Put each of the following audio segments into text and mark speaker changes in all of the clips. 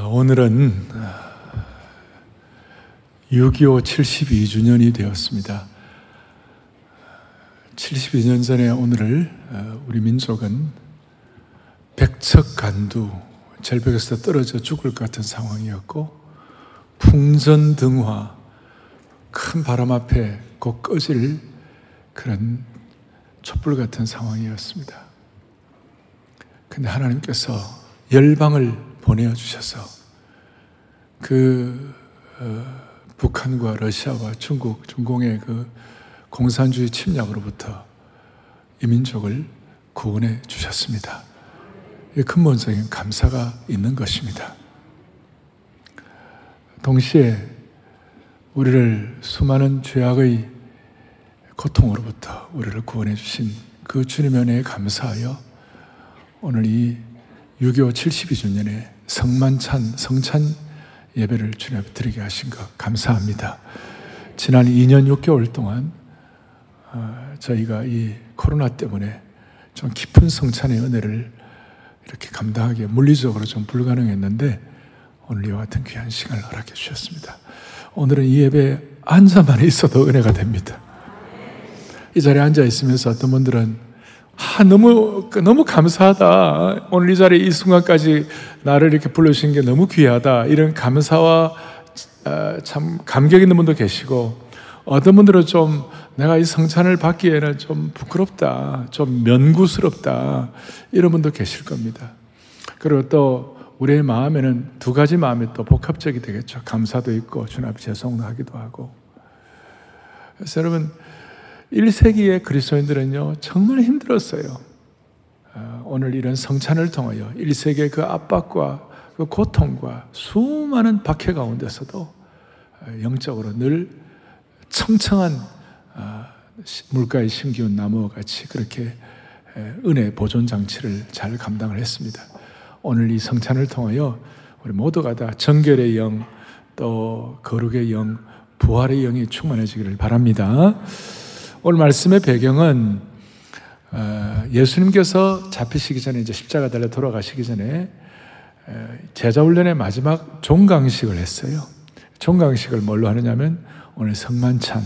Speaker 1: 아, 오늘은 6.25 72주년이 되었습니다. 72년 전에 오늘을 어, 우리 민족은 백척간두, 절벽에서 떨어져 죽을 것 같은 상황이었고 풍전등화, 큰 바람 앞에 곧 꺼질 그런 촛불 같은 상황이었습니다. 근데 하나님께서 열방을 보내주셔서 그 어, 북한과 러시아와 중국, 중공의 그 공산주의 침략으로부터 이 민족을 구원해 주셨습니다. 이 근본적인 감사가 있는 것입니다. 동시에 우리를 수많은 죄악의 고통으로부터 우리를 구원해 주신 그 주님의 은혜에 감사하여 오늘 이 6.25 72주년에 성만찬, 성찬 예배를 주님 드리게 하신 것 감사합니다. 지난 2년 6개월 동안 어, 저희가 이 코로나 때문에 좀 깊은 성찬의 은혜를 이렇게 감당하기 물리적으로 좀 불가능했는데 오늘 이와 같은 귀한 시간을 허락해 주셨습니다. 오늘은 이 예배 앉아만 있어도 은혜가 됩니다. 이 자리에 앉아 있으면서 어떤 분들은 아, 너무, 너무 감사하다. 오늘 이 자리에 이 순간까지 나를 이렇게 불러주신 게 너무 귀하다. 이런 감사와 어, 참 감격 있는 분도 계시고, 어떤 분들은 좀 내가 이 성찬을 받기에는 좀 부끄럽다. 좀 면구스럽다. 이런 분도 계실 겁니다. 그리고 또 우리의 마음에는 두 가지 마음이 또 복합적이 되겠죠. 감사도 있고, 주님 앞에 죄송도 하기도 하고. 그래서 여러분, 1세기의 그리스도인들은요, 정말 힘들었어요. 아, 오늘 이런 성찬을 통하여 1세기의 그 압박과 그 고통과 수많은 박해 가운데서도 아, 영적으로 늘 청청한 아, 물가에 심기운 나무와 같이 그렇게 은혜 보존 장치를 잘 감당을 했습니다. 오늘 이 성찬을 통하여 우리 모두가 다 정결의 영, 또 거룩의 영, 부활의 영이 충만해지기를 바랍니다. 오늘 말씀의 배경은 어, 예수님께서 잡히시기 전에 이제 십자가 달려 돌아가시기 전에 어, 제자 훈련의 마지막 종강식을 했어요. 종강식을 뭘로 하느냐면 오늘 성만찬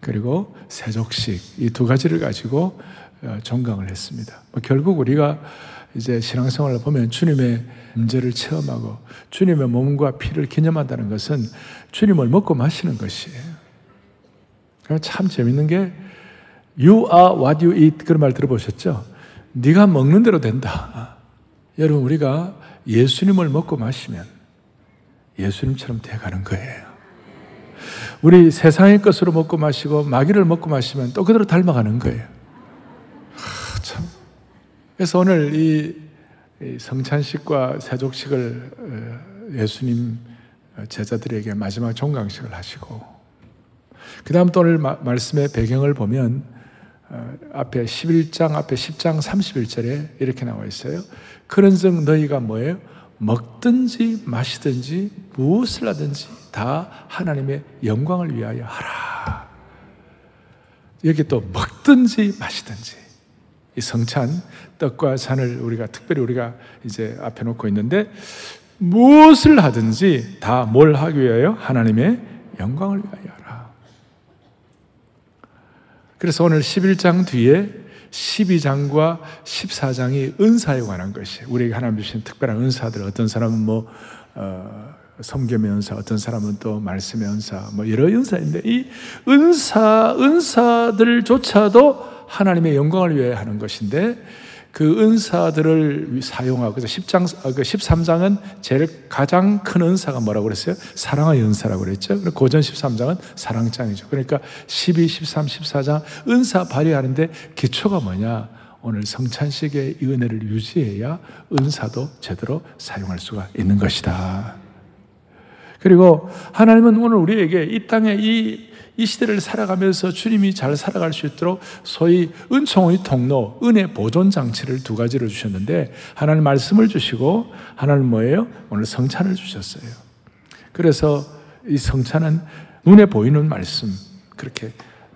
Speaker 1: 그리고 세족식 이 두 가지를 가지고 어, 종강을 했습니다. 뭐 결국 우리가 이제 신앙생활을 보면 주님의 문제를 체험하고 주님의 몸과 피를 기념한다는 것은 주님을 먹고 마시는 것이에요. 참 재밌는 게 You are what you eat 그런 말 들어보셨죠? 네가 먹는 대로 된다. 여러분 우리가 예수님을 먹고 마시면 예수님처럼 돼가는 거예요. 우리 세상의 것으로 먹고 마시고 마귀를 먹고 마시면 또 그대로 닮아가는 거예요. 하, 참. 그래서 오늘 이 성찬식과 세족식을 어, 예수님 제자들에게 마지막 종강식을 하시고 그 다음 또 오늘 마, 말씀의 배경을 보면 어, 앞에 11장 앞에 10장 31절에 이렇게 나와 있어요. 그런즉 너희가 뭐예요? 먹든지 마시든지 무엇을 하든지 다 하나님의 영광을 위하여 하라. 여기 또 먹든지 마시든지 이 성찬 떡과 잔을 우리가 특별히 우리가 이제 앞에 놓고 있는데 무엇을 하든지 다 뭘 하기 위하여 하나님의 영광을 위하여 그래서 오늘 11장 뒤에 12장과 14장이 은사에 관한 것이 우리에게 하나님 주신 특별한 은사들 어떤 사람은 뭐 어, 섬김의 은사, 어떤 사람은 또 말씀의 은사, 뭐 여러 은사인데 이 은사, 은사들조차도 하나님의 영광을 위해 하는 것인데 그 은사들을 사용하고 그래서 10장, 그 13장은 제일 가장 큰 은사가 뭐라고 그랬어요? 사랑의 은사라고 그랬죠. 고전 13장은 사랑장이죠. 그러니까 12, 13, 14장 은사 발휘하는데 기초가 뭐냐? 오늘 성찬식의 은혜를 유지해야 은사도 제대로 사용할 수가 있는 것이다. 그리고 하나님은 오늘 우리에게 이 땅에 이 이 시대를 살아가면서 주님이 잘 살아갈 수 있도록 소위 은총의 통로, 은혜 보존 장치를 두 가지를 주셨는데 하나는 말씀을 주시고 하나는 뭐예요? 오늘 성찬을 주셨어요. 그래서 이 성찬은 눈에 보이는 말씀 그렇게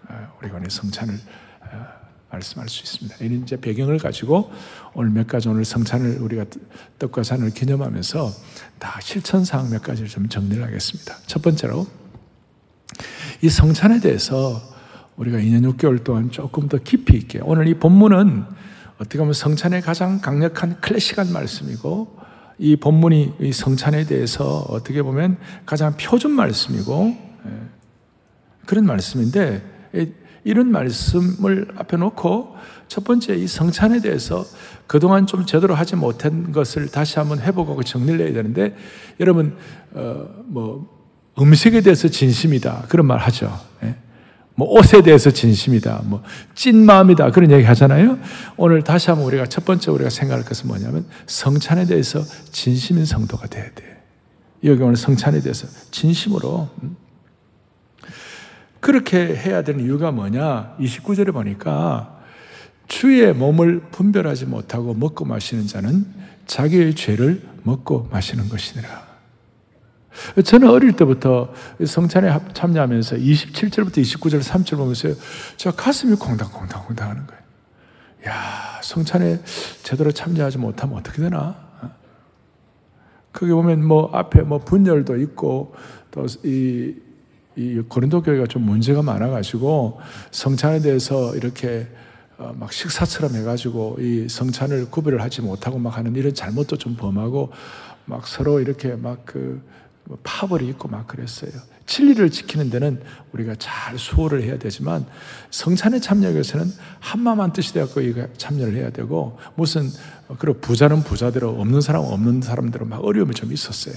Speaker 1: 어, 우리가 오늘 성찬을 어, 말씀할 수 있습니다. 이런 이제 배경을 가지고 오늘 몇 가지 오늘 성찬을 우리가 떡과 산을 기념하면서 다 실천 사항 몇 가지를 좀 정리를 하겠습니다. 첫 번째로 이 성찬에 대해서 우리가 2년 6개월 동안 조금 더 깊이 있게 오늘 이 본문은 어떻게 보면 성찬의 가장 강력한 클래식한 말씀이고 이 본문이 이 성찬에 대해서 어떻게 보면 가장 표준 말씀이고 예, 그런 말씀인데 이런 말씀을 앞에 놓고 첫 번째 이 성찬에 대해서 그동안 좀 제대로 하지 못한 것을 다시 한번 회복하고 정리를 해야 되는데 여러분 어 뭐 음식에 대해서 진심이다 그런 말 하죠. 예? 뭐 옷에 대해서 진심이다. 뭐 찐 마음이다. 그런 얘기 하잖아요. 오늘 다시 한번 우리가 첫 번째 우리가 생각할 것은 뭐냐면 성찬에 대해서 진심인 성도가 돼야 돼. 여기 오늘 성찬에 대해서 진심으로 음? 그렇게 해야 되는 이유가 뭐냐? 29절에 보니까 주의 몸을 분별하지 못하고 먹고 마시는 자는 자기의 죄를 먹고 마시는 것이니라. 저는 어릴 때부터 성찬에 참여하면서 27절부터 29절 3절 보면서 저 가슴이 콩닥콩닥콩닥 하는 거예요. 야, 성찬에 제대로 참여하지 못하면 어떻게 되나? 거기 보면 뭐 앞에 뭐 분열도 있고 또이 이 고린도 교회가 좀 문제가 많아가지고 성찬에 대해서 이렇게 어, 막 식사처럼 해가지고 이 성찬을 구별을 하지 못하고 막 하는 이런 잘못도 좀 범하고 막 서로 이렇게 막그 뭐 파벌이 있고 막 그랬어요. 진리를 지키는 데는 우리가 잘 수호를 해야 되지만 성찬에 참여하기 위해서는 한마음 한 뜻이 되었고 참여를 해야 되고 무슨 그런 부자는 부자대로 없는 사람은 없는 사람대로 막 어려움이 좀 있었어요.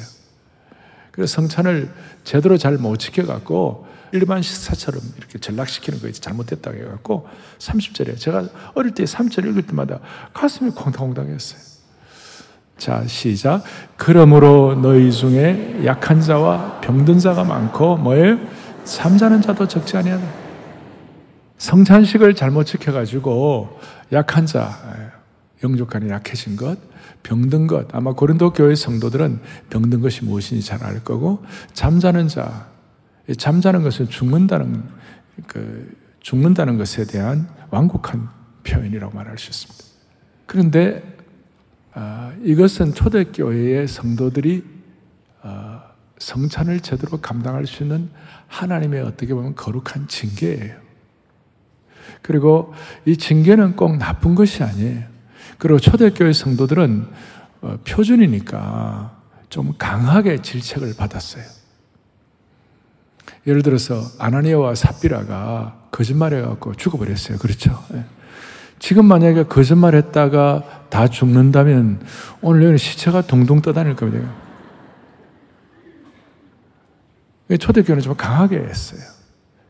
Speaker 1: 그래서 성찬을 제대로 잘 못 지켜갖고 일반 식사처럼 이렇게 전락시키는 거 잘못됐다고 해갖고 30절에 제가 어릴 때 3절 읽을 때마다 가슴이 콩당콩당했어요. 자, 시작. 그러므로 너희 중에 약한 자와 병든 자가 많고 뭐예요? 잠자는 자도 적지 아니하다. 성찬식을 잘못 지켜가지고 약한 자, 영족간이 약해진 것, 병든 것, 아마 고린도 교회 성도들은 병든 것이 무엇인지 잘 알 거고, 잠자는 자, 잠자는 것은 죽는다는, 그, 죽는다는 것에 대한 완곡한 표현이라고 말할 수 있습니다. 그런데, 아, 이것은 초대교회의 성도들이 아, 성찬을 제대로 감당할 수 있는 하나님의 어떻게 보면 거룩한 징계예요. 그리고 이 징계는 꼭 나쁜 것이 아니에요. 그리고 초대교회 성도들은 어, 표준이니까 좀 강하게 질책을 받았어요. 예를 들어서 아나니아와 삽비라가 거짓말해갖고 죽어버렸어요. 그렇죠? 예. 지금 만약에 거짓말 했다가 다 죽는다면 오늘 여기 시체가 동동 떠다닐 겁니다. 초대교회는 좀 강하게 했어요.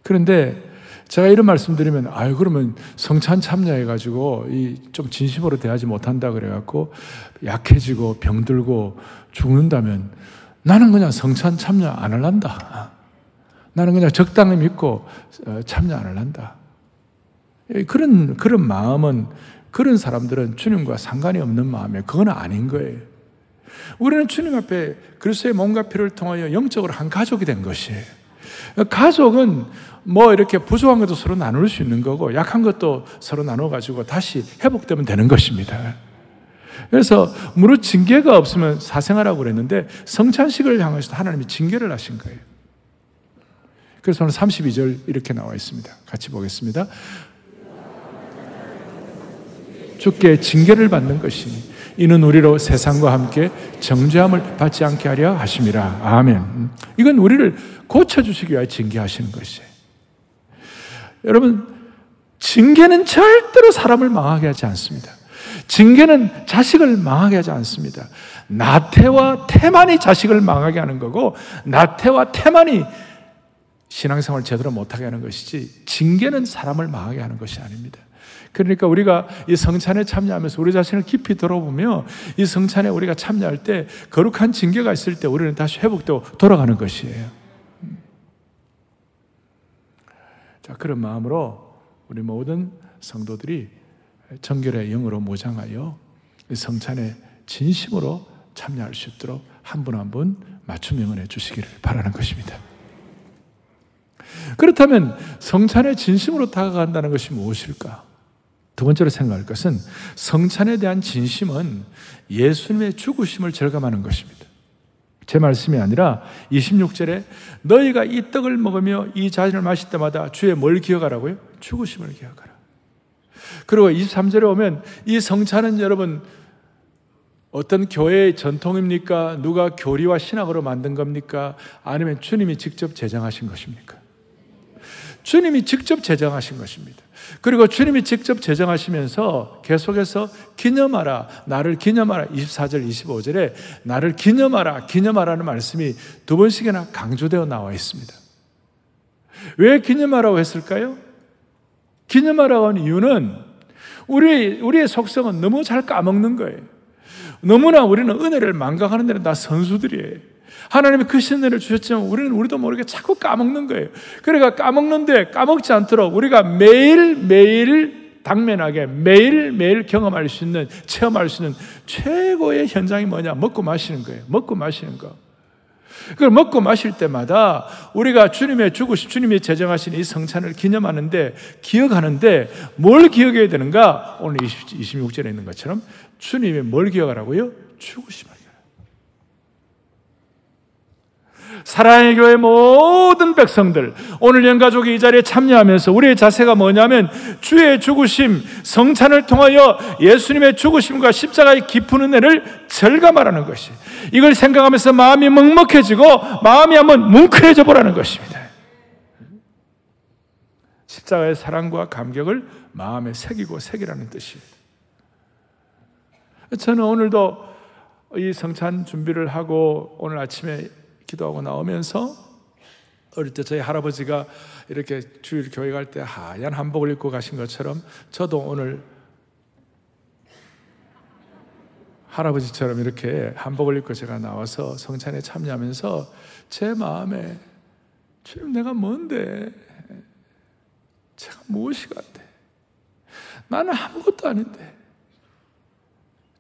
Speaker 1: 그런데 제가 이런 말씀드리면, 아유, 그러면 성찬 참여해 가지고, 이 좀 진심으로 대하지 못한다 그래 갖고, 약해지고 병들고 죽는다면, 나는 그냥 성찬 참여 안 할란다. 나는 그냥 적당히 믿고 어, 참여 안 할란다. 예, 그런, 그런 마음은, 그런 사람들은 주님과 상관이 없는 마음이에요. 그건 아닌 거예요. 우리는 주님 앞에 그리스도의 몸과 피를 통하여 영적으로 한 가족이 된 것이에요. 가족은 뭐 이렇게 부족한 것도 서로 나눌 수 있는 거고 약한 것도 서로 나눠가지고 다시 회복되면 되는 것입니다. 그래서 무릇 징계가 없으면 사생하라고 그랬는데 성찬식을 향해서 하나님이 징계를 하신 거예요. 그래서 오늘 32절 이렇게 나와 있습니다. 같이 보겠습니다. 주께 징계를 받는 것이니 이는 우리로 세상과 함께 정죄함을 받지 않게 하려 하심이라. 아멘. 이건 우리를 고쳐주시기 위하여 징계하시는 것이에요. 여러분, 징계는 절대로 사람을 망하게 하지 않습니다. 징계는 자식을 망하게 하지 않습니다. 나태와 태만이 자식을 망하게 하는 거고, 나태와 태만이 신앙생활 제대로 못하게 하는 것이지, 징계는 사람을 망하게 하는 것이 아닙니다. 그러니까 우리가 이 성찬에 참여하면서 우리 자신을 깊이 들어보며 이 성찬에 우리가 참여할 때 거룩한 징계가 있을 때 우리는 다시 회복되고 돌아가는 것이에요. 자, 그런 마음으로 우리 모든 성도들이 정결의 영으로 모장하여 성찬에 진심으로 참여할 수 있도록 한 분 한분 맞춤 영원해 주시기를 바라는 것입니다. 그렇다면 성찬에 진심으로 다가간다는 것이 무엇일까? 두 번째로 생각할 것은 성찬에 대한 진심은 예수님의 죽으심을 절감하는 것입니다. 제 말씀이 아니라 26절에 너희가 이 떡을 먹으며 이 잔을 마실 때마다 주의 뭘 기억하라고요? 죽으심을 기억하라. 그리고 23절에 오면 이 성찬은 여러분 어떤 교회의 전통입니까? 누가 교리와 신학으로 만든 겁니까? 아니면 주님이 직접 제정하신 것입니까? 주님이 직접 제정하신 것입니다. 그리고 주님이 직접 제정하시면서 계속해서 기념하라, 나를 기념하라, 24절, 25절에 나를 기념하라, 기념하라는 말씀이 두 번씩이나 강조되어 나와 있습니다. 왜 기념하라고 했을까요? 기념하라고 한 이유는 우리, 우리의 속성은 너무 잘 까먹는 거예요. 너무나 우리는 은혜를 망각하는 데는 다 선수들이에요. 하나님이 그 신뢰를 주셨지만 우리는 우리도 모르게 자꾸 까먹는 거예요. 그러니까 까먹는데 까먹지 않도록 우리가 매일매일 당면하게 매일매일 경험할 수 있는, 체험할 수 있는 최고의 현장이 뭐냐? 먹고 마시는 거예요. 먹고 마시는 거. 그걸 먹고 마실 때마다 우리가 주님의 죽으심, 주님이 제정하신 이 성찬을 기념하는데, 기억하는데, 뭘 기억해야 되는가? 오늘 20, 26절에 있는 것처럼 주님이 뭘 기억하라고요? 죽으심을. 사랑의 교회 모든 백성들, 오늘 연가족이 이 자리에 참여하면서 우리의 자세가 뭐냐면 주의 죽으심, 성찬을 통하여 예수님의 죽으심과 십자가의 깊은 은혜를 절감하라는 것이. 이걸 생각하면서 마음이 먹먹해지고 마음이 한번 뭉클해져 보라는 것입니다. 십자가의 사랑과 감격을 마음에 새기고 새기라는 뜻이에요. 저는 오늘도 이 성찬 준비를 하고 오늘 아침에 기도하고 나오면서 어릴 때 저희 할아버지가 이렇게 주일 교회 갈 때 하얀 한복을 입고 가신 것처럼 저도 오늘 할아버지처럼 이렇게 한복을 입고 제가 나와서 성찬에 참여하면서 제 마음에 주님 내가 뭔데? 제가 무엇이 같대 나는 아무것도 아닌데.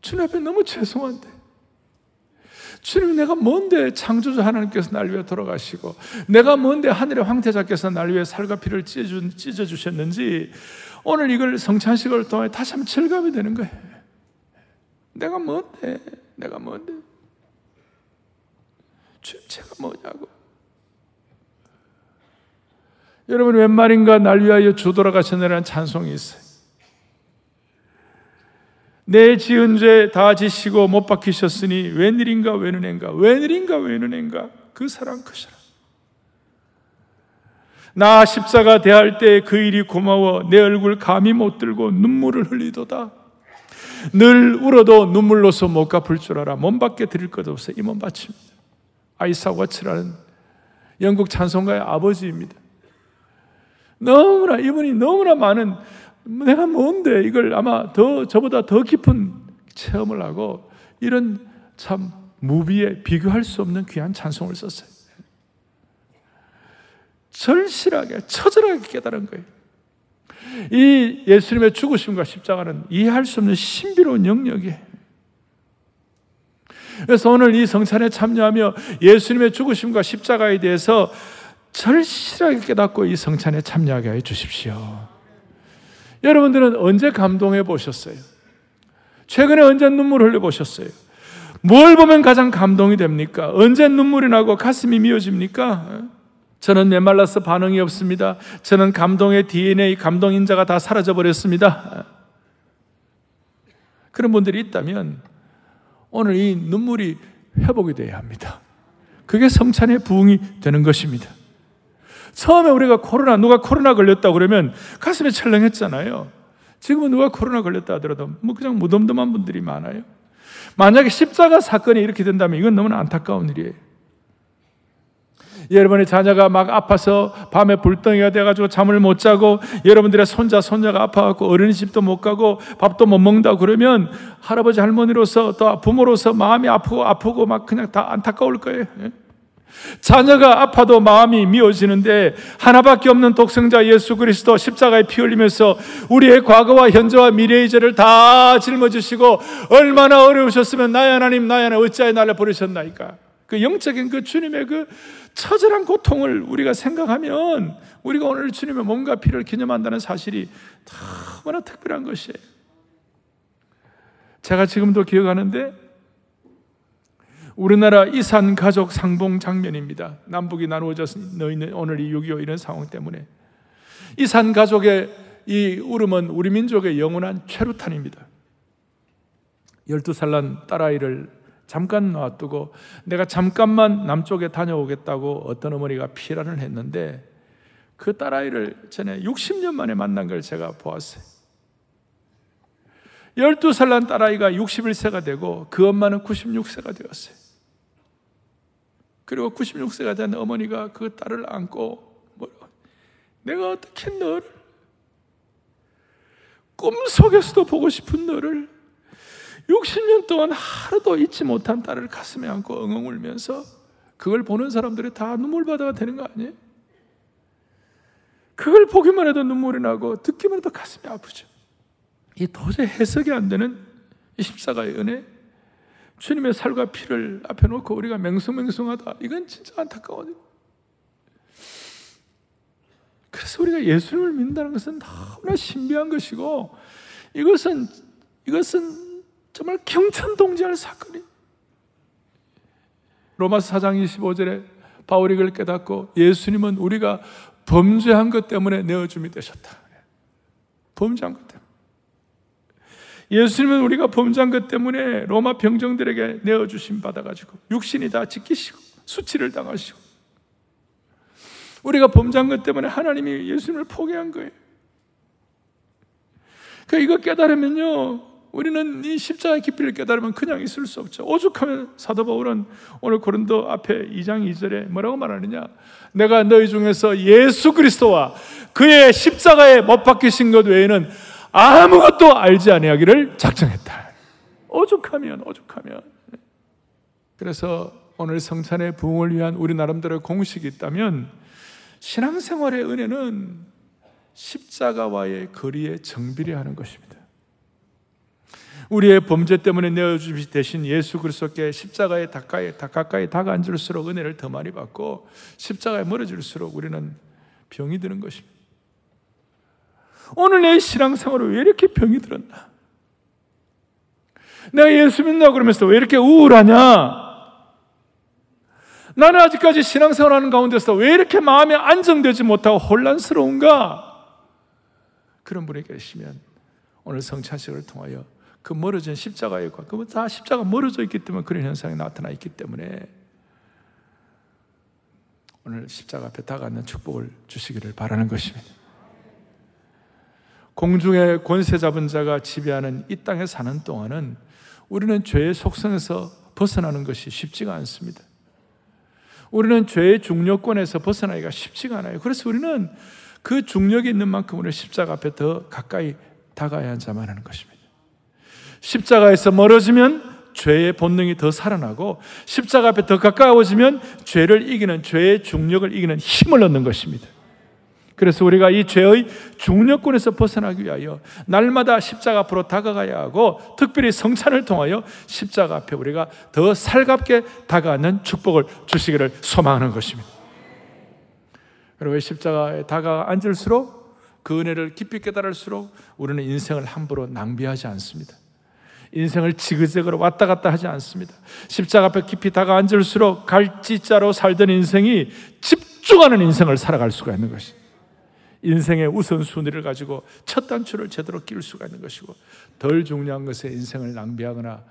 Speaker 1: 주님 앞에 너무 죄송한데 주님 내가 뭔데 창조주 하나님께서 날 위해 돌아가시고 내가 뭔데 하늘의 황태자께서 날 위해 살과 피를 찢어 주셨는지 오늘 이걸 성찬식을 통해 다시 한번 절감이 되는 거예요. 내가 뭔데? 내가 뭔데? 주님 제가 뭐냐고. 여러분 웬 말인가 날 위하여 주 돌아가셨느라는 찬송이 있어요. 내 지은 죄 다 지시고 못 박히셨으니 웬일인가 웬은행가 웬일인가 웬은행가? 그 사랑 그 사랑 나 십자가 대할 때 그 일이 고마워 내 얼굴 감히 못 들고 눈물을 흘리도다. 늘 울어도 눈물로서 못 갚을 줄 알아 몸 밖에 드릴 것 없어 이 몸 바칩니다. 아이사 워츠라는 영국 찬송가의 아버지입니다. 너무나 이분이 너무나 많은 내가 뭔데 이걸 아마 더 저보다 더 깊은 체험을 하고 이런 참 무비에 비교할 수 없는 귀한 찬송을 썼어요. 절실하게 처절하게 깨달은 거예요. 이 예수님의 죽으심과 십자가는 이해할 수 없는 신비로운 영역이에요. 그래서 오늘 이 성찬에 참여하며 예수님의 죽으심과 십자가에 대해서 절실하게 깨닫고 이 성찬에 참여하게 해 주십시오. 여러분들은 언제 감동해 보셨어요? 최근에 언제 눈물 흘려 보셨어요? 뭘 보면 가장 감동이 됩니까? 언제 눈물이 나고 가슴이 미어집니까? 저는 메말라서 반응이 없습니다. 저는 감동의 DNA, 감동 인자가 다 사라져 버렸습니다. 그런 분들이 있다면 오늘 이 눈물이 회복이 되어야 합니다. 그게 성찬의 부흥이 되는 것입니다. 처음에 우리가 코로나, 누가 코로나 걸렸다 그러면 가슴에 철렁했잖아요. 지금은 누가 코로나 걸렸다 하더라도 뭐 그냥 무덤덤한 분들이 많아요. 만약에 십자가 사건이 이렇게 된다면 이건 너무나 안타까운 일이에요. 여러분의 자녀가 막 아파서 밤에 불덩이가 돼가지고 잠을 못 자고 여러분들의 손자, 손자가 아파갖고 어린이집도 못 가고 밥도 못 먹는다 그러면 할아버지, 할머니로서 또 부모로서 마음이 아프고 아프고 막 그냥 다 안타까울 거예요. 예? 자녀가 아파도 마음이 미워지는데 하나밖에 없는 독생자 예수 그리스도 십자가에 피 흘리면서 우리의 과거와 현재와 미래의 죄를 다 짊어지시고 얼마나 어려우셨으면 나의 하나님 나의 하나님 어찌하여 나를 버리셨나이까 그 영적인 그 주님의 그 처절한 고통을 우리가 생각하면 우리가 오늘 주님의 몸과 피를 기념한다는 사실이 너무나 특별한 것이에요. 제가 지금도 기억하는데 우리나라 이산 가족 상봉 장면입니다. 남북이 나누어져서 있는 오늘 이 6.25 이런 상황 때문에 이산 가족의 이 울음은 우리 민족의 영원한 최루탄입니다. 12살 난 딸아이를 잠깐 놔두고 내가 잠깐만 남쪽에 다녀오겠다고 어떤 어머니가 피란을 했는데 그 딸아이를 전에 60년 만에 만난 걸 제가 보았어요. 12살 난 딸아이가 61세가 되고 그 엄마는 96세가 되었어요. 그리고 96세가 된 어머니가 그 딸을 안고 내가 어떻게 너를 꿈속에서도 보고 싶은 너를 60년 동안 하루도 잊지 못한 딸을 가슴에 안고 엉엉 울면서 그걸 보는 사람들이 다 눈물바다가 되는 거 아니에요? 그걸 보기만 해도 눈물이 나고 듣기만 해도 가슴이 아프죠. 이 도저히 해석이 안 되는 이 십자가의 은혜, 주님의 살과 피를 앞에 놓고 우리가 맹숭맹숭하다. 이건 진짜 안타까워요. 그래서 우리가 예수님을 믿는다는 것은 너무나 신비한 것이고 이것은 이것은 정말 경천동지할 사건이 로마서 4장 25절에 바울이 그걸 깨닫고 예수님은 우리가 범죄한 것 때문에 내어줌이 되셨다. 범죄한 것 때문에. 예수님은 우리가 범죄한 것 때문에 로마 병정들에게 내어주심 받아가지고 육신이 다 지키시고 수치를 당하시고 우리가 범죄한 것 때문에 하나님이 예수님을 포기한 거예요. 그 이거 깨달으면요, 우리는 이 십자가의 깊이를 깨달으면 그냥 있을 수 없죠. 오죽하면 사도 바울은 오늘 고린도 앞에 2장 2절에 뭐라고 말하느냐? 내가 너희 중에서 예수 그리스도와 그의 십자가에 못 박히신 것 외에는 아무것도 알지 아니하기를 작정했다. 오죽하면 오죽하면. 그래서 오늘 성찬의 부흥을 위한 우리 나름대로 공식이 있다면 신앙생활의 은혜는 십자가와의 거리에 정비례하는 것입니다. 우리의 범죄 때문에 내어주시 대신 예수 그리스도께 십자가에 가까이, 가까이 다가앉을수록 은혜를 더 많이 받고 십자가에 멀어질수록 우리는 병이 드는 것입니다. 오늘 내 신앙생활을 왜 이렇게 병이 들었나? 내가 예수 믿나 그러면서 왜 이렇게 우울하냐? 나는 아직까지 신앙생활하는 가운데서 왜 이렇게 마음이 안정되지 못하고 혼란스러운가? 그런 분이 계시면 오늘 성찬식을 통하여 그 멀어진 십자가의 과, 그건 다 십자가 멀어져 있기 때문에 그런 현상이 나타나 있기 때문에 오늘 십자가 앞에 다가는 축복을 주시기를 바라는 것입니다. 공중의 권세 잡은 자가 지배하는 이 땅에 사는 동안은 우리는 죄의 속성에서 벗어나는 것이 쉽지가 않습니다. 우리는 죄의 중력권에서 벗어나기가 쉽지가 않아요. 그래서 우리는 그 중력이 있는 만큼 우리 십자가 앞에 더 가까이 다가야 한자만 하는 것입니다. 십자가에서 멀어지면 죄의 본능이 더 살아나고 십자가 앞에 더 가까워지면 죄를 이기는 죄의 중력을 이기는 힘을 얻는 것입니다. 그래서 우리가 이 죄의 중력권에서 벗어나기 위하여 날마다 십자가 앞으로 다가가야 하고 특별히 성찬을 통하여 십자가 앞에 우리가 더 살갑게 다가가는 축복을 주시기를 소망하는 것입니다. 그리고 십자가에 다가 앉을수록 그 은혜를 깊이 깨달을수록 우리는 인생을 함부로 낭비하지 않습니다. 인생을 지그재그로 왔다 갔다 하지 않습니다. 십자가 앞에 깊이 다가 앉을수록 갈지자로 살던 인생이 집중하는 인생을 살아갈 수가 있는 것입니다. 인생의 우선순위를 가지고 첫 단추를 제대로 끼울 수가 있는 것이고 덜 중요한 것에 인생을 낭비하거나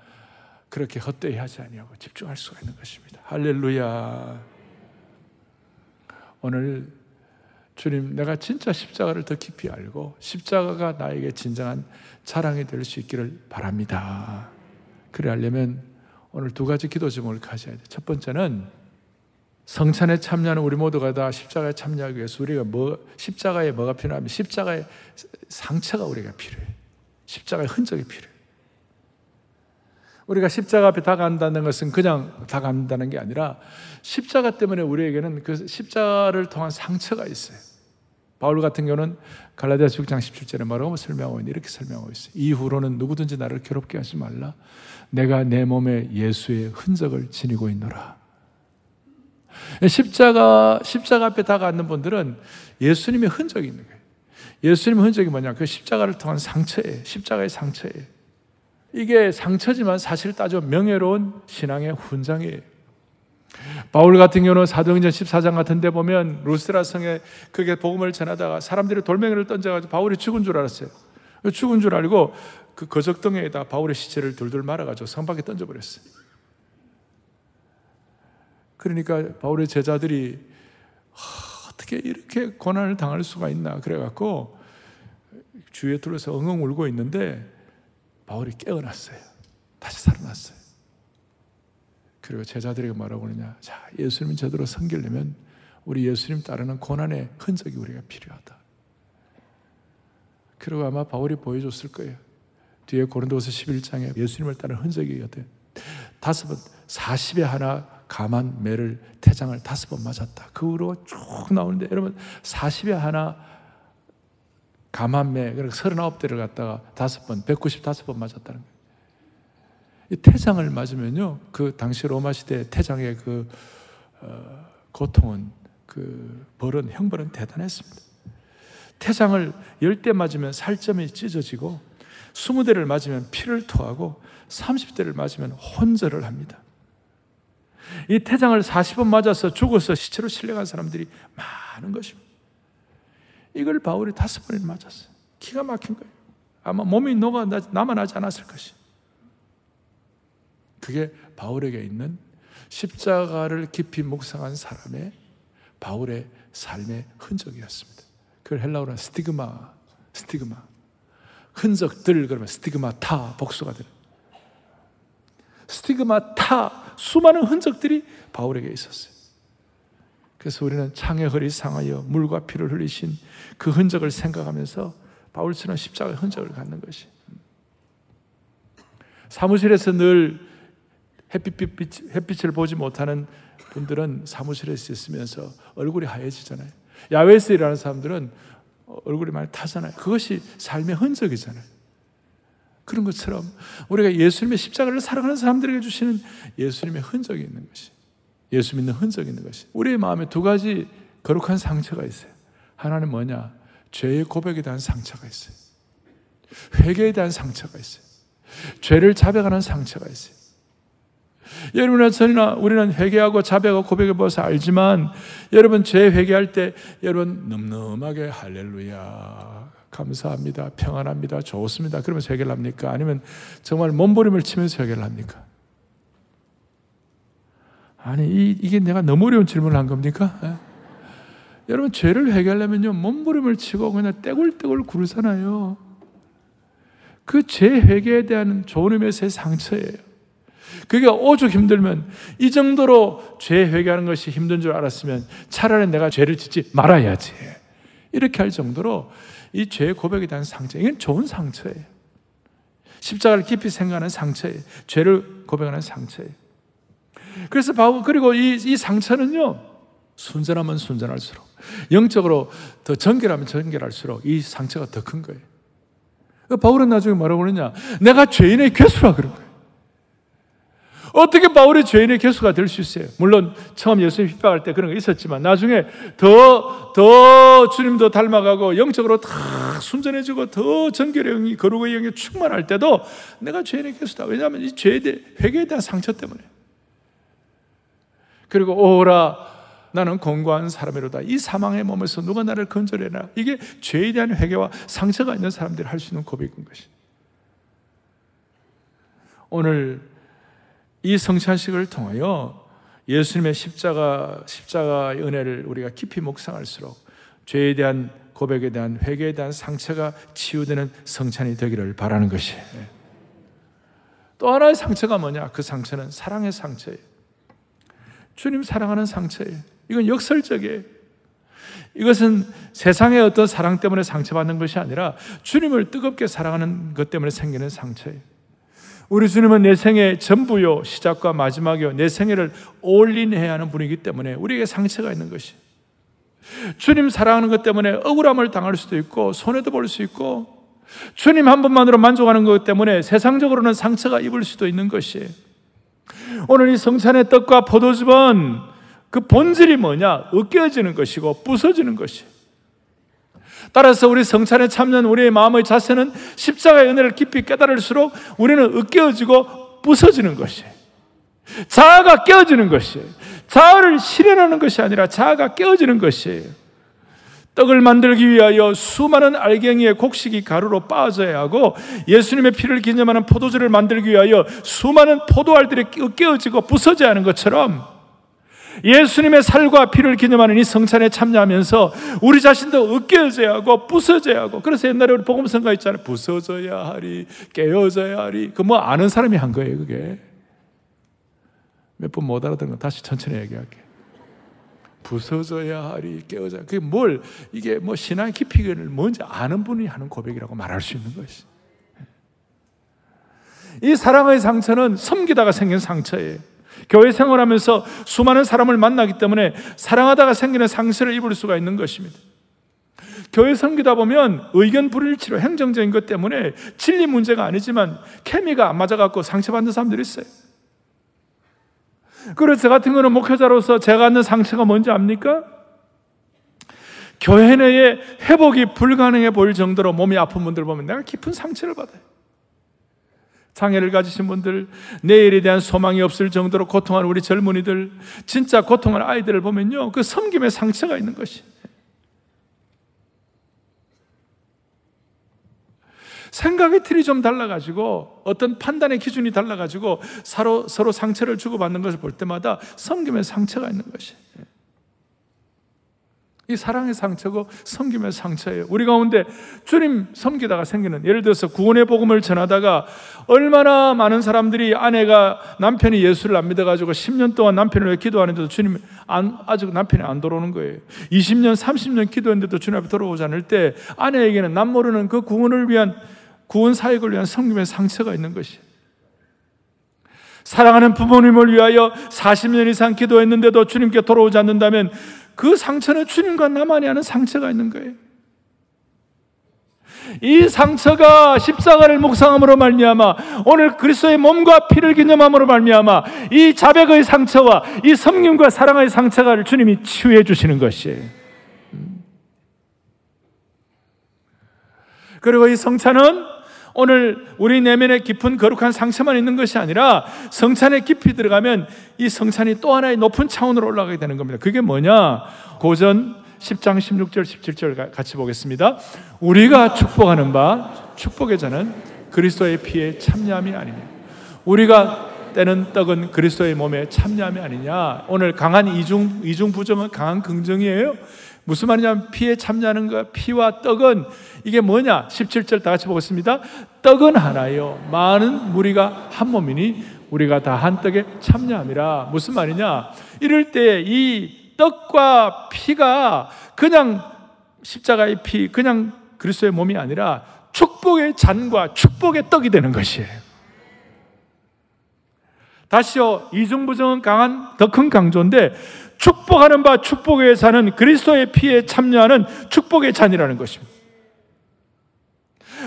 Speaker 1: 그렇게 헛되이 하지 아니하고 집중할 수가 있는 것입니다. 할렐루야. 오늘 주님, 내가 진짜 십자가를 더 깊이 알고 십자가가 나에게 진정한 자랑이 될 수 있기를 바랍니다. 그래 하려면 오늘 두 가지 기도 제목을 가져야 돼. 첫 번째는 성찬에 참여하는 우리 모두가 다 십자가에 참여하기 위해서 우리가 뭐, 십자가에 뭐가 필요하면 십자가의 상처가 우리가 필요해. 십자가의 흔적이 필요해. 우리가 십자가 앞에 다간다는 것은 그냥 다간다는 게 아니라 십자가 때문에 우리에게는 그 십자가를 통한 상처가 있어요. 바울 같은 경우는 갈라디아서 6장 17절에 뭐라고 설명하고 있는 이렇게 설명하고 있어요. 이후로는 누구든지 나를 괴롭게 하지 말라. 내가 내 몸에 예수의 흔적을 지니고 있노라. 십자가, 십자가 앞에 다가앉는 분들은 예수님의 흔적이 있는 거예요. 예수님의 흔적이 뭐냐? 그 십자가를 통한 상처예요. 십자가의 상처예요. 이게 상처지만 사실 따져 명예로운 신앙의 훈장이에요. 바울 같은 경우는 사도행전 14장 같은 데 보면 루스라 성에 그게 복음을 전하다가 사람들이 돌멩이를 던져가지고 바울이 죽은 줄 알았어요. 죽은 줄 알고 그 거적덩이에다 바울의 시체를 둘둘 말아가지고 성 밖에 던져버렸어요. 그러니까 바울의 제자들이 어떻게 이렇게 고난을 당할 수가 있나 그래갖고 주위에 둘러서 엉엉 울고 있는데 바울이 깨어났어요. 다시 살아났어요. 그리고 제자들에게 뭐라고 그러냐. 자, 예수님 제대로 섬기려면 우리 예수님 따르는 고난의 흔적이 우리가 필요하다. 그리고 아마 바울이 보여줬을 거예요. 뒤에 고린도서 11장에 예수님을 따르는 흔적이 어때? 다섯 번, 40에 하나 감한 매를 태장을 다섯 번 맞았다. 그 후로 쭉 나오는데 여러분 40에 하나 감한 매, 그러니까 39대를 갖다가 다섯 번, 195번 맞았다는 거예요. 이 태장을 맞으면요, 그 당시 로마 시대 태장의 그 어, 고통은 그 벌은 형벌은 대단했습니다. 태장을 열 대 맞으면 살점이 찢어지고 스무 대를 맞으면 피를 토하고 30대를 맞으면 혼절을 합니다. 이 태장을 40번 맞아서 죽어서 시체로 실려간 사람들이 많은 것입니다. 이걸 바울이 다섯 번이나 맞았어요. 기가 막힌 거예요. 아마 몸이 녹아 남아나지 않았을 것이. 그게 바울에게 있는 십자가를 깊이 묵상한 사람의 바울의 삶의 흔적이었습니다. 그걸 헬라어로 스티그마, 스티그마. 흔적들 그러면 스티그마 타 복수가 되는. 스티그마 타 수많은 흔적들이 바울에게 있었어요. 그래서 우리는 창의 허리 상하여 물과 피를 흘리신 그 흔적을 생각하면서 바울처럼 십자가의 흔적을 갖는 것이. 사무실에서 늘 햇빛, 햇빛을 보지 못하는 분들은 사무실에서 있으면서 얼굴이 하얘지잖아요. 야외에서 일하는 사람들은 얼굴이 많이 타잖아요. 그것이 삶의 흔적이잖아요. 그런 것처럼 우리가 예수님의 십자가를 사랑하는 사람들에게 주시는 예수님의 흔적이 있는 것이 예수 믿는 흔적이 있는 것이 우리의 마음에 두 가지 거룩한 상처가 있어요. 하나는 뭐냐? 죄의 고백에 대한 상처가 있어요. 회개에 대한 상처가 있어요. 죄를 자백하는 상처가 있어요. 여러분이나 저나 우리는 회개하고 자백하고 고백해 봐서 알지만 여러분 죄 회개할 때 여러분 늠름하게 할렐루야 감사합니다 평안합니다 좋습니다 그러면서 회개를 합니까? 아니면 정말 몸부림을 치면서 회개를 합니까? 아니 이, 이게 내가 너무 어려운 질문을 한 겁니까? 에? 예? 여러분 죄를 회개하려면요 몸부림을 치고 그냥 떼굴떼굴 구르잖아요 그 죄 회개에 대한 좋은 의미에서의 상처예요 그게 오죽 힘들면 이 정도로 죄 회개하는 것이 힘든 줄 알았으면 차라리 내가 죄를 짓지 말아야지. 이렇게 할 정도로 이 죄의 고백에 대한 상처, 이건 좋은 상처예요. 십자가를 깊이 생각하는 상처예요. 죄를 고백하는 상처예요. 그래서 바울, 그리고 이, 이 상처는요, 순전하면 순전할수록, 영적으로 더 정결하면 정결할수록 이 상처가 더 큰 거예요. 바울은 나중에 뭐라고 그러냐? 내가 죄인의 괴수라 그런 거예요. 어떻게 바울이 죄인의 개수가 될 수 있어요? 물론 처음 예수님 핍박할 때 그런 거 있었지만 나중에 더, 더 주님도 닮아가고 영적으로 다 순전해지고 더 정결의 거룩의 영이 충만할 때도 내가 죄인의 개수다. 왜냐하면 이 죄에 대해 회개에 대한 상처 때문에. 그리고 오라 나는 공고한 사람이로다. 이 사망의 몸에서 누가 나를 건져내나. 이게 죄에 대한 회개와 상처가 있는 사람들이 할 수 있는 고백인 것이. 오늘 이 성찬식을 통하여 예수님의 십자가, 십자가의 은혜를 우리가 깊이 묵상할수록 죄에 대한 고백에 대한 회개에 대한 상처가 치유되는 성찬이 되기를 바라는 것이. 또 하나의 상처가 뭐냐? 그 상처는 사랑의 상처예요. 주님 사랑하는 상처예요. 이건 역설적이에요. 이것은 세상의 어떤 사랑 때문에 상처받는 것이 아니라 주님을 뜨겁게 사랑하는 것 때문에 생기는 상처예요. 우리 주님은 내 생의 전부요, 시작과 마지막이요, 내 생애를 올인해야 하는 분이기 때문에 우리에게 상처가 있는 것이. 주님 사랑하는 것 때문에 억울함을 당할 수도 있고, 손해도 볼 수 있고, 주님 한 번만으로 만족하는 것 때문에 세상적으로는 상처가 입을 수도 있는 것이. 오늘 이 성찬의 떡과 포도즙은 그 본질이 뭐냐? 으깨어지는 것이고 부서지는 것이. 따라서 우리 성찬에 참여한 우리의 마음의 자세는 십자가의 은혜를 깊이 깨달을수록 우리는 으깨어지고 부서지는 것이. 자아가 깨어지는 것이. 자아를 실현하는 것이 아니라 자아가 깨어지는 것이에요. 떡을 만들기 위하여 수많은 알갱이의 곡식이 가루로 빠져야 하고 예수님의 피를 기념하는 포도주를 만들기 위하여 수많은 포도알들이 깨어지고 부서져야 하는 것처럼 예수님의 살과 피를 기념하는 이 성찬에 참여하면서 우리 자신도 으깨어져야 하고 부서져야 하고 그래서 옛날에 우리 복음 성가 있잖아요. 부서져야 하리 깨어져야 하리. 그 뭐 아는 사람이 한 거예요 그게. 몇 번 못 알아듣는 거 다시 천천히 얘기할게. 부서져야 하리 깨어져야 그게 뭘 이게 뭐 신앙의 깊이를 뭔지 아는 분이 하는 고백이라고 말할 수 있는 것이. 이 사랑의 상처는 섬기다가 생긴 상처예요 교회 생활하면서 수많은 사람을 만나기 때문에 사랑하다가 생기는 상처를 입을 수가 있는 것입니다. 교회 섬기다 보면 의견 불일치로 행정적인 것 때문에 진리 문제가 아니지만 케미가 안 맞아갖고 상처받는 사람들이 있어요. 그래서 저 같은 거는 목회자로서 제가 갖는 상처가 뭔지 압니까? 교회 내에 회복이 불가능해 보일 정도로 몸이 아픈 분들 보면 내가 깊은 상처를 받아요. 장애를 가지신 분들, 내일에 대한 소망이 없을 정도로 고통하는 우리 젊은이들, 진짜 고통하는 아이들을 보면요, 그 섬김의 상처가 있는 것이. 생각의 틀이 좀 달라가지고 어떤 판단의 기준이 달라가지고 서로, 서로 상처를 주고받는 것을 볼 때마다 섬김의 상처가 있는 것이. 이 사랑의 상처고 섬김의 상처예요. 우리 가운데 주님 섬기다가 생기는 예를 들어서 구원의 복음을 전하다가 얼마나 많은 사람들이 아내가 남편이 예수를 안 믿어가지고 10년 동안 남편을 왜 기도하는데도 주님 안, 아직 남편이 안 돌아오는 거예요. 20년, 30년 기도했는데도 주님 앞에 돌아오지 않을 때 아내에게는 남 모르는 그 구원을 위한 구원 사역을 위한 섬김의 상처가 있는 것이. 사랑하는 부모님을 위하여 40년 이상 기도했는데도 주님께 돌아오지 않는다면 그 상처는 주님과 나만이 아는 상처가 있는 거예요. 이 상처가 십자가를 묵상함으로 말미암아 오늘 그리스도의 몸과 피를 기념함으로 말미암아 이 자백의 상처와 이 섬김과 사랑의 상처가 주님이 치유해 주시는 것이에요. 그리고 이 성찬은 오늘 우리 내면에 깊은 거룩한 상처만 있는 것이 아니라 성찬에 깊이 들어가면 이 성찬이 또 하나의 높은 차원으로 올라가게 되는 겁니다. 그게 뭐냐? 고전 10장 16절 17절 같이 보겠습니다. 우리가 축복하는 바 축복의 자는 그리스도의 피에 참여함이 아니며 우리가 떼는 떡은 그리스도의 몸에 참여함이 아니냐. 오늘 강한 이중 이중 부정은 강한 긍정이에요. 무슨 말이냐면 피에 참여하는 거 피와 떡은 이게 뭐냐? 17절 다 같이 보겠습니다. 떡은 하나요. 많은 무리가 한 몸이니 우리가 다 한 떡에 참여함이라. 무슨 말이냐? 이럴 때 이 떡과 피가 그냥 십자가의 피, 그냥 그리스도의 몸이 아니라 축복의 잔과 축복의 떡이 되는 것이에요. 다시요, 이중부정은 강한 더 큰 강조인데 축복하는 바 축복의 잔은 그리스도의 피에 참여하는 축복의 잔이라는 것입니다.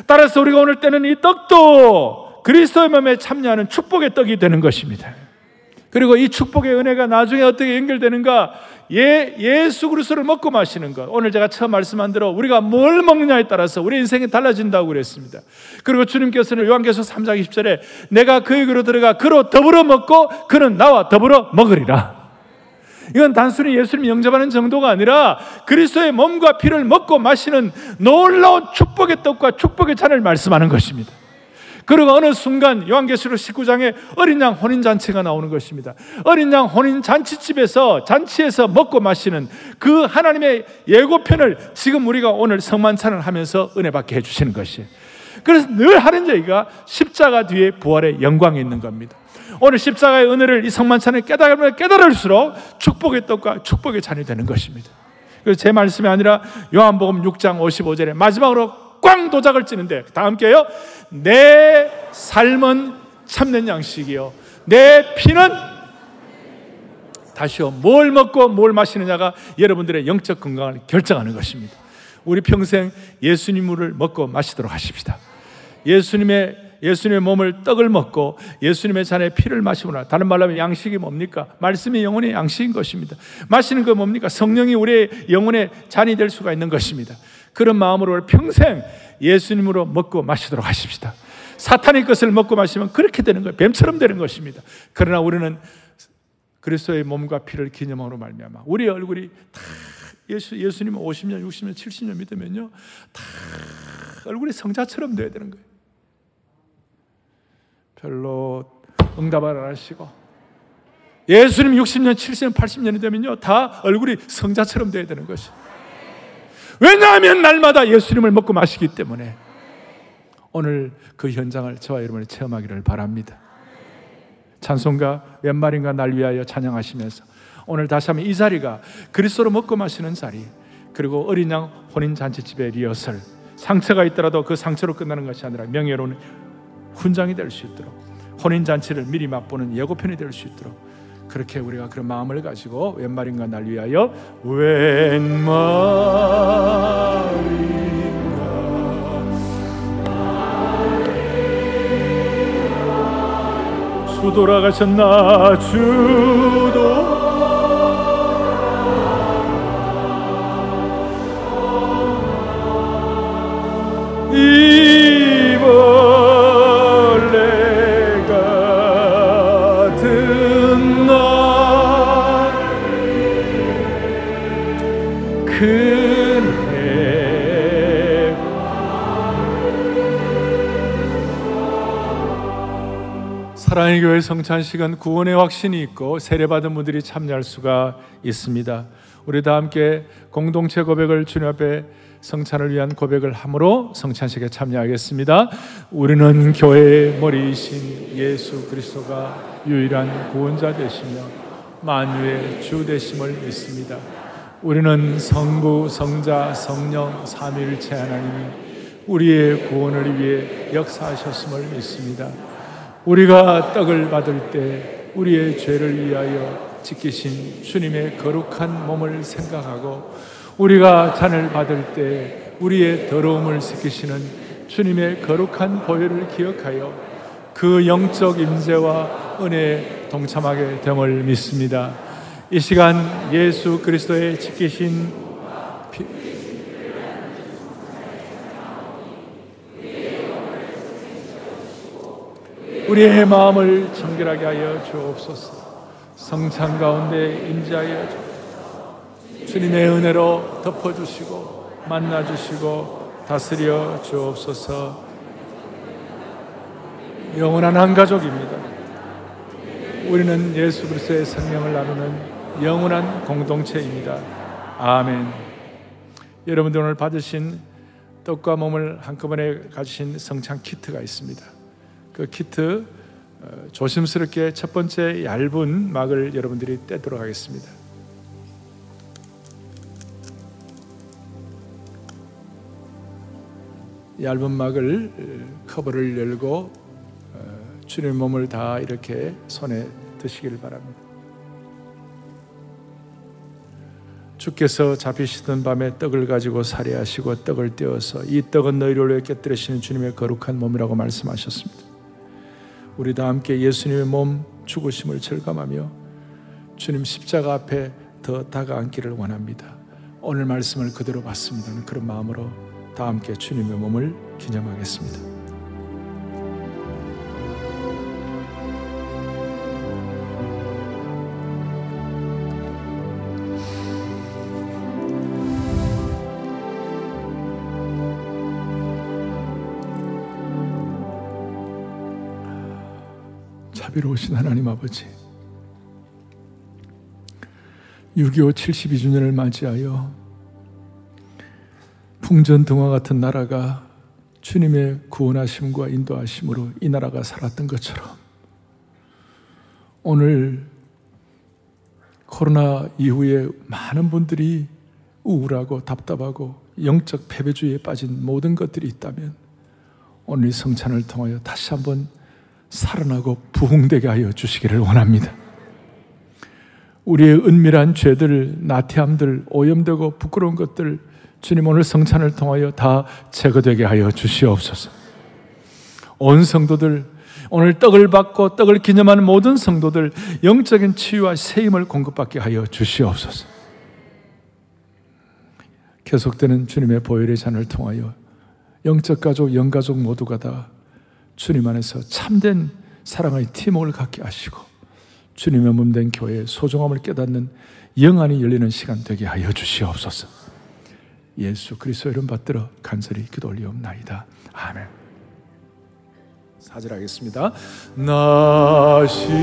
Speaker 1: 따라서 우리가 오늘 때는 이 떡도 그리스도의 몸에 참여하는 축복의 떡이 되는 것입니다. 그리고 이 축복의 은혜가 나중에 어떻게 연결되는가? 예, 예수 그리스도를 먹고 마시는 것. 오늘 제가 처음 말씀한 대로 우리가 뭘 먹느냐에 따라서 우리 인생이 달라진다고 그랬습니다. 그리고 주님께서는 요한계시록 3장 20절에 내가 그에게로 들어가 그로 더불어 먹고 그는 나와 더불어 먹으리라. 이건 단순히 예수님 영접하는 정도가 아니라 그리스도의 몸과 피를 먹고 마시는 놀라운 축복의 떡과 축복의 잔을 말씀하는 것입니다. 그리고 어느 순간 요한계시록 19장에 어린 양 혼인 잔치가 나오는 것입니다. 어린 양 혼인 잔치집에서 잔치에서 먹고 마시는 그 하나님의 예고편을 지금 우리가 오늘 성만찬을 하면서 은혜 받게 해 주시는 것이에요. 그래서 늘 하는 얘기가 십자가 뒤에 부활의 영광이 있는 겁니다. 오늘 십자가의 은혜를 이 성만찬을 깨달으면 깨달을수록 축복의 떡과 축복의 잔이 되는 것입니다. 그래서 제 말씀이 아니라 요한복음 6장 55절에 마지막으로 꽝 도작을 찌는데 다 함께요. 내 삶은 참된 양식이요. 내 피는 다시요. 뭘 먹고 뭘 마시느냐가 여러분들의 영적 건강을 결정하는 것입니다. 우리 평생 예수님을 먹고 마시도록 하십시다. 예수님의 예수님의 몸을 떡을 먹고 예수님의 잔에 피를 마시구나. 다른 말로 하면 양식이 뭡니까? 말씀이 영혼의 양식인 것입니다. 마시는 거 뭡니까? 성령이 우리의 영혼의 잔이 될 수가 있는 것입니다. 그런 마음으로 평생 예수님으로 먹고 마시도록 하십시다. 사탄의 것을 먹고 마시면 그렇게 되는 거예요. 뱀처럼 되는 것입니다. 그러나 우리는 그리스도의 몸과 피를 기념으로 말미암아 우리 얼굴이 다 예수 예수님 50년, 60년, 70년 믿으면요 다 얼굴이 성자처럼 돼야 되는 거예요. 별로 응답을 안 하시고 예수님 60년, 70년, 80년이 되면요 다 얼굴이 성자처럼 돼야 되는 것이. 왜냐하면 날마다 예수님을 먹고 마시기 때문에 오늘 그 현장을 저와 여러분이 체험하기를 바랍니다. 찬송가 웬말인가 날 위하여 찬양하시면서 오늘 다시 한번 이 자리가 그리스도로 먹고 마시는 자리 그리고 어린 양 혼인 잔치집의 리허설 상처가 있더라도 그 상처로 끝나는 것이 아니라 명예로운 훈장이 될 수 있도록 혼인 잔치를 미리 맛보는 예고편이 될 수 있도록 그렇게 우리가 그런 마음을 가지고 웬말인가 날 위하여 웬말 주 돌아가셨나 주 사랑의 교회 성찬 시간 구원의 확신이 있고 세례받은 분들이 참여할 수가 있습니다. 우리 다 함께 공동체 고백을 주님 앞에 성찬을 위한 고백을 함으로 성찬식에 참여하겠습니다. 우리는 교회의 머리이신 예수 그리스도가 유일한 구원자 되시며 만유의 주 되심을 믿습니다. 우리는 성부, 성자, 성령 삼위일체 하나님이 우리의 구원을 위해 역사하셨음을 믿습니다. 우리가 떡을 받을 때 우리의 죄를 위하여 지키신 주님의 거룩한 몸을 생각하고 우리가 잔을 받을 때 우리의 더러움을 지키시는 주님의 거룩한 보혈을 기억하여 그 영적 임재와 은혜에 동참하게 됨을 믿습니다. 이 시간 예수 그리스도의 지키신 우리의 마음을 정결하게 하여 주옵소서. 성찬 가운데 임재하여 주. 주님의 은혜로 덮어주시고 만나주시고 다스려 주옵소서. 영원한 한 가족입니다. 우리는 예수 그리스도의 생명을 나누는 영원한 공동체입니다. 아멘. 여러분들 오늘 받으신 떡과 몸을 한꺼번에 가지신 성찬 키트가 있습니다. 그 키트 어, 조심스럽게 첫 번째 얇은 막을 여러분들이 떼도록 하겠습니다. 얇은 막을 어, 커버를 열고 어, 주님 몸을 다 이렇게 손에 드시기를 바랍니다. 주께서 잡히시던 밤에 떡을 가지고 살해하시고 떡을 떼어서 이 떡은 너희를 위해 깨뜨리시는 주님의 거룩한 몸이라고 말씀하셨습니다. 우리 다 함께 예수님의 몸 죽으심을 절감하며 주님 십자가 앞에 더 다가앉기를 원합니다. 오늘 말씀을 그대로 받습니다. 그런 마음으로 다 함께 주님의 몸을 기념하겠습니다. 자비로우신 하나님 아버지 6.25 72주년을 맞이하여 풍전등화 같은 나라가 주님의 구원하심과 인도하심으로 이 나라가 살았던 것처럼 오늘 코로나 이후에 많은 분들이 우울하고 답답하고 영적 패배주의에 빠진 모든 것들이 있다면 오늘 성찬을 통하여 다시 한번 살아나고 부흥되게 하여 주시기를 원합니다. 우리의 은밀한 죄들, 나태함들, 오염되고 부끄러운 것들 주님 오늘 성찬을 통하여 다 제거되게 하여 주시옵소서. 온 성도들 오늘 떡을 받고 떡을 기념하는 모든 성도들 영적인 치유와 새 힘을 공급받게 하여 주시옵소서. 계속되는 주님의 보혈의 잔을 통하여 영적 가족, 영가족 모두가 다 주님 안에서 참된 사랑의 팀워크를 갖게 하시고 주님의 몸된 교회의 소중함을 깨닫는 영안이 열리는 시간 되게 하여 주시옵소서. 예수 그리스도 이름 받들어 간절히 기도 올리옵나이다. 아멘. 사절하겠습니다. 나 십자가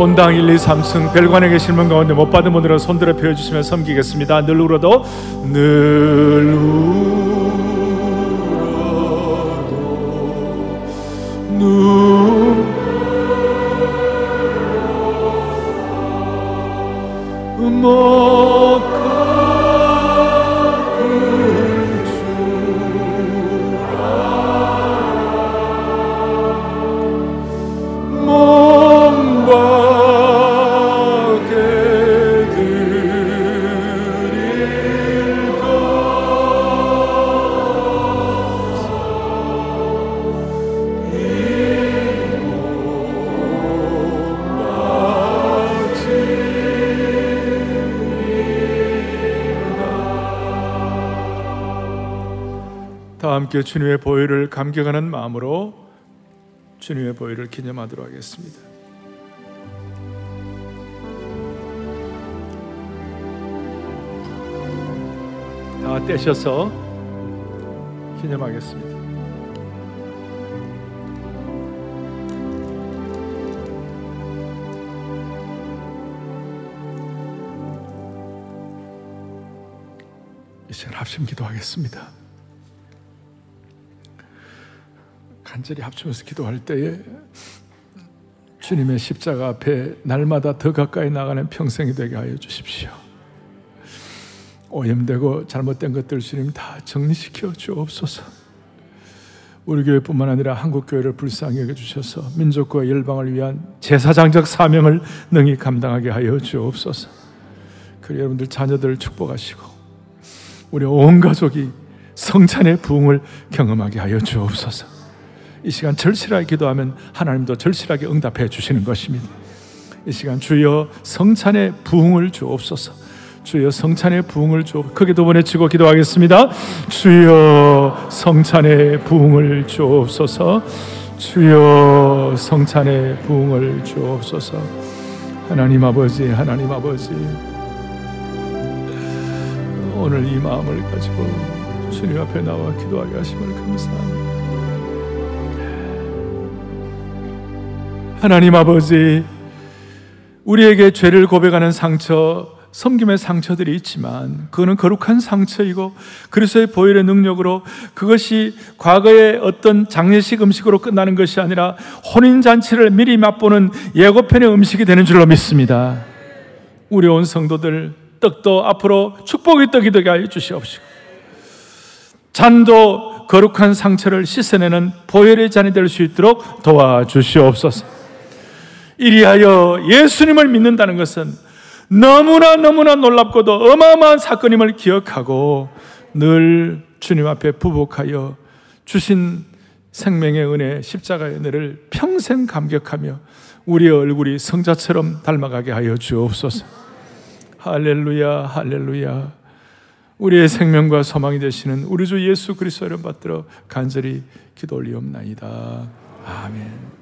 Speaker 1: 본당 1, 2, 3승 별관에 계신 분 가운데 못 받은 분들은 손들어 펴주시면 섬기겠습니다. 늘 울어도 늘 울어도 함께 주님의 보혈을 감격하는 마음으로 주님의 보혈을 기념하도록 하겠습니다. 다 떼셔서 기념하겠습니다. 이제 합심 기도하겠습니다. 간절히 합치면서 기도할 때에 주님의 십자가 앞에 날마다 더 가까이 나가는 평생이 되게 하여 주십시오. 오염되고 잘못된 것들 주님 다 정리시켜 주옵소서. 우리 교회뿐만 아니라 한국 교회를 불쌍히 여겨 주셔서 민족과 열방을 위한 제사장적 사명을 능히 감당하게 하여 주옵소서. 그 여러분들 자녀들을 축복하시고 우리 온 가족이 성찬의 부흥을 경험하게 하여 주옵소서. 이 시간 절실하게 기도하면 하나님도 절실하게 응답해 주시는 것입니다. 이 시간 주여 성찬의 부흥을 주옵소서. 주여 성찬의 부흥을 주 크게 두 번 외치고 기도하겠습니다. 주여 성찬의 부흥을 주옵소서. 주여 성찬의 부흥을 주옵소서. 하나님 아버지, 하나님 아버지. 오늘 이 마음을 가지고 주님 앞에 나와 기도하게 하심을 감사합니다. 하나님 아버지, 우리에게 죄를 고백하는 상처, 섬김의 상처들이 있지만 그거는 거룩한 상처이고 그리스도의 보혈의 능력으로 그것이 과거의 어떤 장례식 음식으로 끝나는 것이 아니라 혼인 잔치를 미리 맛보는 예고편의 음식이 되는 줄로 믿습니다. 우리 온 성도들 떡도 앞으로 축복의 떡이 되게 하여 주시옵시고 잔도 거룩한 상처를 씻어내는 보혈의 잔이 될 수 있도록 도와주시옵소서. 이리하여 예수님을 믿는다는 것은 너무나 너무나 놀랍고도 어마어마한 사건임을 기억하고 늘 주님 앞에 부복하여 주신 생명의 은혜, 십자가의 은혜를 평생 감격하며 우리의 얼굴이 성자처럼 닮아가게 하여 주옵소서. 할렐루야, 할렐루야. 우리의 생명과 소망이 되시는 우리 주 예수 그리스도를 받들어 간절히 기도 올리옵나이다. 아멘.